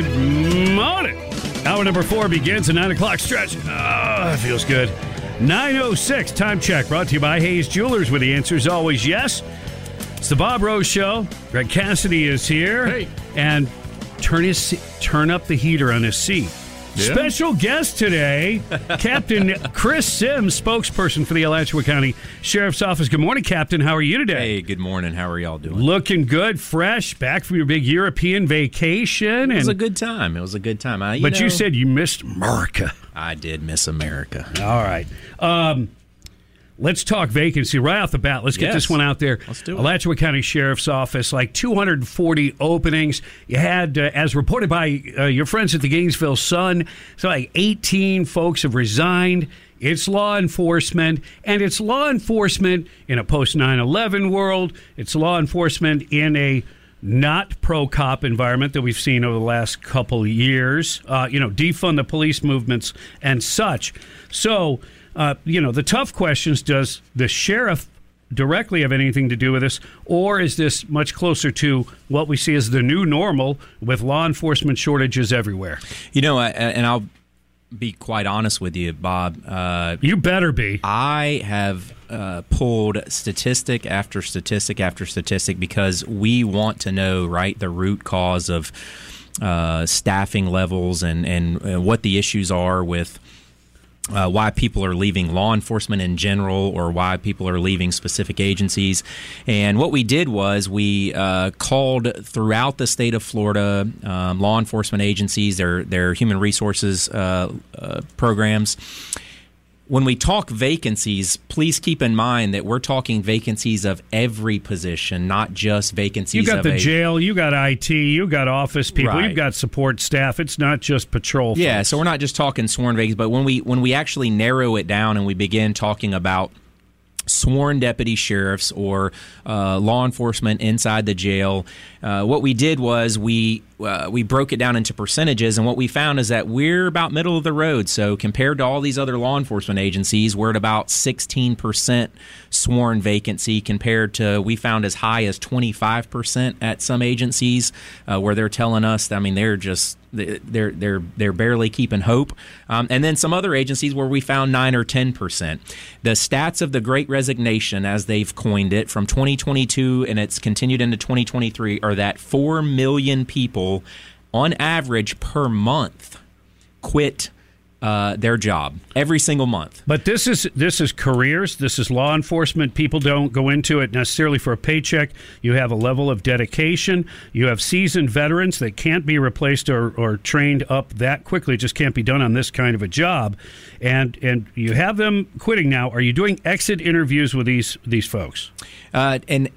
Good morning. Hour number four begins at 9 o'clock stretch. Oh, it feels good. 9.06 time check brought to you by Hayes Jewelers, where the answer is always yes. It's the Bob Rose Show. Greg Cassidy is here. Hey. And turn his turn up the heater on his seat. Yeah. Special guest today, Captain Chris Sims, spokesperson for the Alachua County Sheriff's Office. Good morning, Captain. How are you today? Hey, good morning. How are y'all doing? Looking good, fresh, back from your big European vacation. it was a good time. It was a good time. I, but you said you missed America. I did miss America. All right. Um, let's talk vacancy right off the bat. Let's get Yes. this one out there. Let's do it. Alachua County Sheriff's Office, like 240 openings. You had, uh, as reported by uh, your friends at the Gainesville Sun, so like 18 folks have resigned. It's law enforcement, and it's law enforcement in a post 9 11 world. It's law enforcement in a not pro cop environment that we've seen over the last couple years. Uh, you know, defund the police movements and such. So, uh, you know, the tough questions: Does the sheriff directly have anything to do with this, or is this much closer to what we see as the new normal with law enforcement shortages everywhere? You know, I, and I'll be quite honest with you, Bob. Uh, You better be. I have uh, pulled statistic after statistic after statistic because we want to know, right, the root cause of uh, staffing levels and, and uh, what the issues are with uh, why people are leaving law enforcement in general or why people are leaving specific agencies. And what we did was we uh, called throughout the state of Florida um, law enforcement agencies, their, their human resources uh, uh, programs. When we talk vacancies, please keep in mind that we're talking vacancies of every position, not just vacancies You got of the a jail, you got IT, you got office people, Right. you've got support staff. It's not just patrol. Yeah, folks. so we're not just talking sworn vacancies, but when we when we actually narrow it down and we begin talking about sworn deputy sheriffs or uh, law enforcement inside the jail, uh, what we did was we uh, we broke it down into percentages, and what we found is that we're about middle of the road. So compared to all these other law enforcement agencies, we're at about sixteen percent sworn vacancy compared to we found as high as twenty five percent at some agencies uh, where they're telling us. I mean, they're just they're they're they're barely keeping hope. Um, and then some other agencies where we found nine or ten percent. The stats of the Great Resignation, as they've coined it, from 2022 and it's continued into 2023, are that four million people, on average per month, quit. Uh, their job every single month. But this is this is careers. This is law enforcement. People don't go into it necessarily for a paycheck. You have a level of dedication. You have seasoned veterans that can't be replaced or, or trained up that quickly. It just can't be done on this kind of a job. And and you have them quitting now. Are you doing exit interviews with these these folks? Uh, and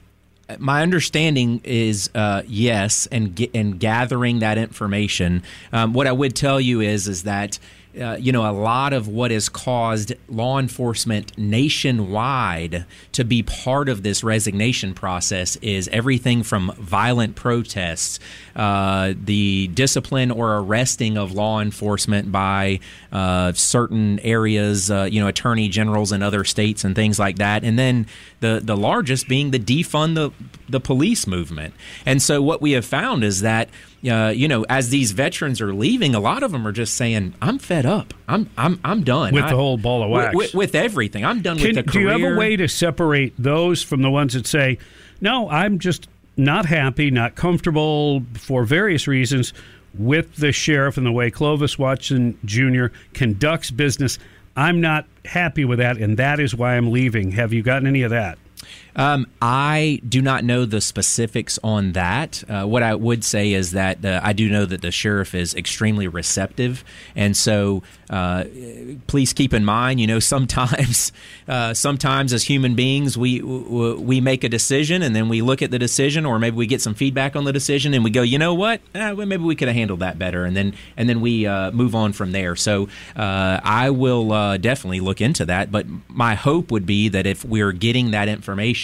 my understanding is uh, yes, and and gathering that information. Um, what I would tell you is is that uh, you know, a lot of what has caused law enforcement nationwide to be part of this resignation process is everything from violent protests, uh, the discipline or arresting of law enforcement by uh, certain areas, uh, you know, attorney generals in other states and things like that, and then the the largest being the defund the the police movement. And so what we have found is that uh, you know, as these veterans are leaving, a lot of them are just saying, "I'm fed up. I'm I'm I'm done with I, the whole ball of wax, with, with everything. I'm done Can, with the career." Do you have a way to separate those from the ones that say, "No, I'm just not happy, not comfortable for various reasons with the sheriff and the way Clovis Watson Jr. conducts business. I'm not happy with that, and that is why I'm leaving." Have you gotten any of that? Um, I do not know the specifics on that. Uh, what I would say is that uh, I do know that the sheriff is extremely receptive, and so uh, please keep in mind, you know, sometimes, uh, sometimes as human beings, we we make a decision and then we look at the decision, or maybe we get some feedback on the decision, and we go, you know what, eh, well, maybe we could have handled that better, and then and then we uh, move on from there. So uh, I will definitely look into that, but my hope would be that if we're getting that information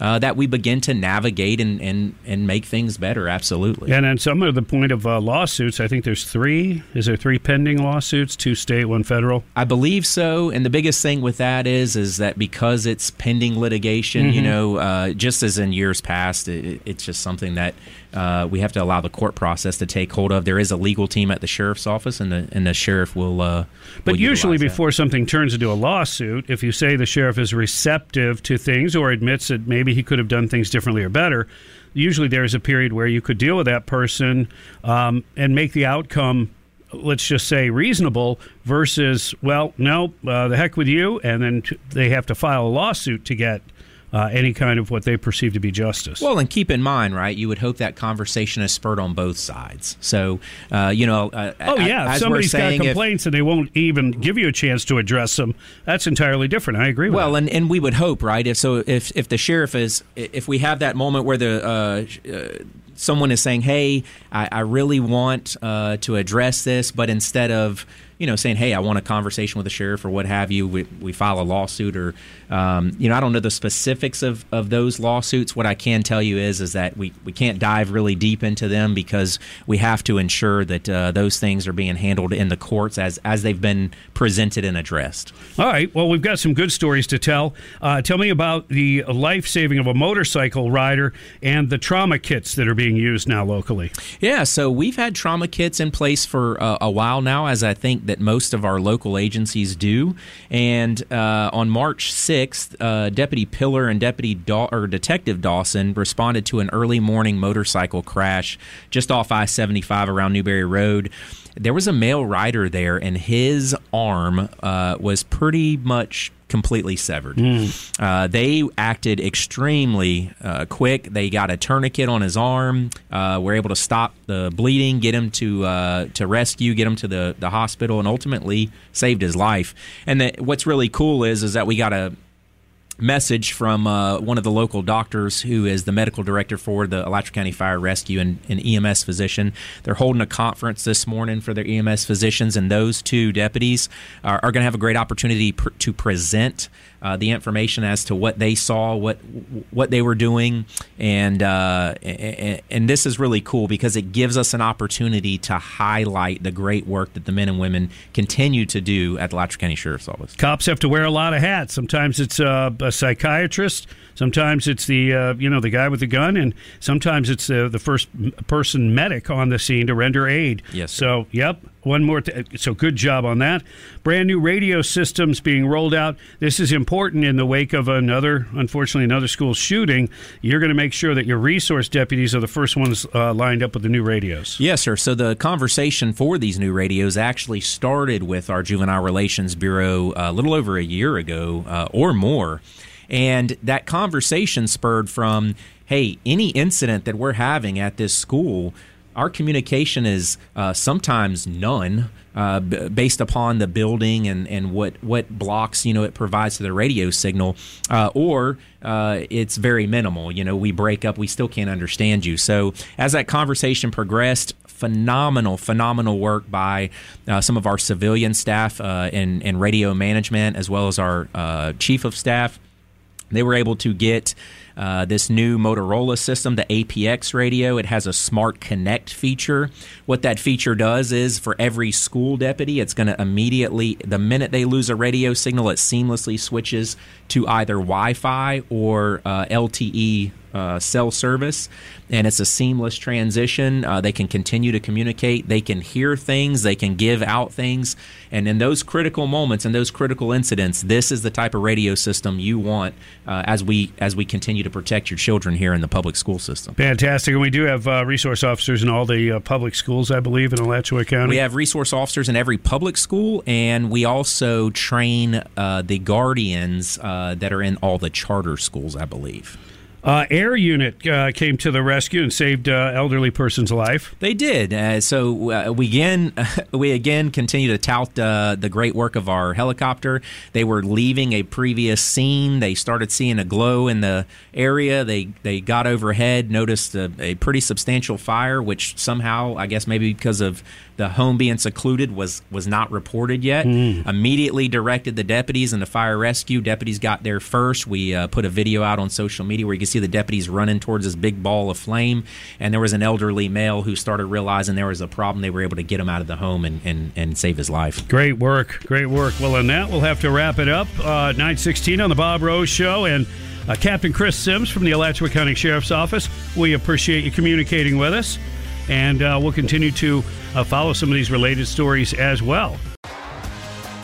uh, that we begin to navigate and, and, and make things better. Absolutely. And then some of the point of uh, lawsuits, I think there's three. Is there three pending lawsuits? Two state, one federal. I believe so. And the biggest thing with that is is that because it's pending litigation, mm-hmm. you know, uh, just as in years past, it, it's just something that uh, we have to allow the court process to take hold of. There is a legal team at the sheriff's office, and the and the sheriff will. Uh, but will usually, before that. something turns into a lawsuit, if you say the sheriff is receptive to things or admits that maybe he could have done things differently or better, usually there is a period where you could deal with that person um, and make the outcome let's just say reasonable versus well no uh, the heck with you and then t- they have to file a lawsuit to get uh, any kind of what they perceive to be justice. Well, and keep in mind, right? You would hope that conversation is spurred on both sides. So, uh, you know, uh, oh yeah, if somebody's got complaints if, and they won't even give you a chance to address them, that's entirely different. I agree. with Well, that. and and we would hope, right? If so, if if the sheriff is, if we have that moment where the uh, uh, someone is saying, "Hey, I, I really want uh, to address this," but instead of you know, saying, "Hey, I want a conversation with the sheriff" or what have you. We, we file a lawsuit, or um, you know, I don't know the specifics of, of those lawsuits. What I can tell you is is that we, we can't dive really deep into them because we have to ensure that uh, those things are being handled in the courts as as they've been presented and addressed. All right. Well, we've got some good stories to tell. Uh, tell me about the life saving of a motorcycle rider and the trauma kits that are being used now locally. Yeah. So we've had trauma kits in place for uh, a while now, as I think that most of our local agencies do. And uh, on March 6th, uh, Deputy Pillar and Deputy Daw- or Detective Dawson responded to an early morning motorcycle crash just off I 75 around Newberry Road there was a male rider there, and his arm uh, was pretty much completely severed. Mm. Uh, they acted extremely uh, quick. They got a tourniquet on his arm. Uh, were able to stop the bleeding, get him to uh, to rescue, get him to the, the hospital, and ultimately saved his life. And the, what's really cool is is that we got a message from uh, one of the local doctors who is the medical director for the Alachua County Fire Rescue and an EMS physician. They're holding a conference this morning for their EMS physicians, and those two deputies are, are going to have a great opportunity pr- to present uh, the information as to what they saw, what what they were doing, and, uh, and, and this is really cool because it gives us an opportunity to highlight the great work that the men and women continue to do at the Alachua County Sheriff's Office. Cops have to wear a lot of hats. Sometimes it's uh, a psychiatrist, sometimes it's the uh, you know the guy with the gun, and sometimes it's uh, the first person medic on the scene to render aid. Yes. Sir. So, yep, one more. T- so good job on that. Brand new radio systems being rolled out. This is important in the wake of another, unfortunately, another school shooting. You're going to make sure that your resource deputies are the first ones uh, lined up with the new radios. Yes, sir. So the conversation for these new radios actually started with our Juvenile Relations Bureau uh, a little over a year ago uh, or more. And that conversation spurred from, hey, any incident that we're having at this school, our communication is uh, sometimes none. Uh, b- based upon the building and, and what, what blocks you know it provides to the radio signal, uh, or uh, it's very minimal. You know, we break up, we still can't understand you. So as that conversation progressed, phenomenal, phenomenal work by uh, some of our civilian staff uh, in, in radio management, as well as our chief of staff. They were able to get uh, this new Motorola system, the APX radio. It has a smart connect feature. What that feature does is for every school deputy, it's going to immediately, the minute they lose a radio signal, it seamlessly switches to either Wi Fi or uh, LTE uh, cell service, and it's a seamless transition. Uh, they can continue to communicate, they can hear things, they can give out things, and in those critical moments and those critical incidents, this is the type of radio system you want uh, as we as we continue to protect your children here in the public school system. Fantastic, and we do have uh, resource officers in all the uh, public schools, I believe, in Alachua County. We have resource officers in every public school, and we also train uh, the guardians that are in all the charter schools, I believe. Uh, air unit uh, came to the rescue and saved uh, elderly person's life. They did. Uh, so uh, we again we again continue to tout uh, the great work of our helicopter. They were leaving a previous scene. They started seeing a glow in the area. They they got overhead, noticed a, a pretty substantial fire, which somehow I guess maybe because of the home being secluded was was not reported yet. Mm. Immediately directed the deputies and the fire rescue. Deputies got there first. We put a video out on social media where you can see the deputies running towards this big ball of flame. And there was an elderly male who started realizing there was a problem. They were able to get him out of the home and, and, and save his life. Great work. Great work. Well, on that, we'll have to wrap it up. Uh, 916 on the Bob Rose Show. And uh, Captain Chris Sims from the Alachua County Sheriff's Office, we appreciate you communicating with us. And uh, we'll continue to uh, follow some of these related stories as well.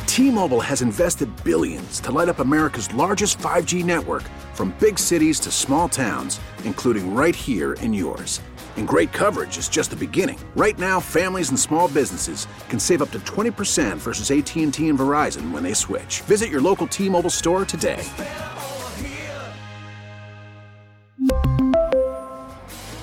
T-Mobile has invested billions to light up America's largest 5G network from big cities to small towns, including right here in yours. And great coverage is just the beginning. Right now, families and small businesses can save up to 20% versus AT&T and Verizon when they switch. Visit your local T-Mobile store today.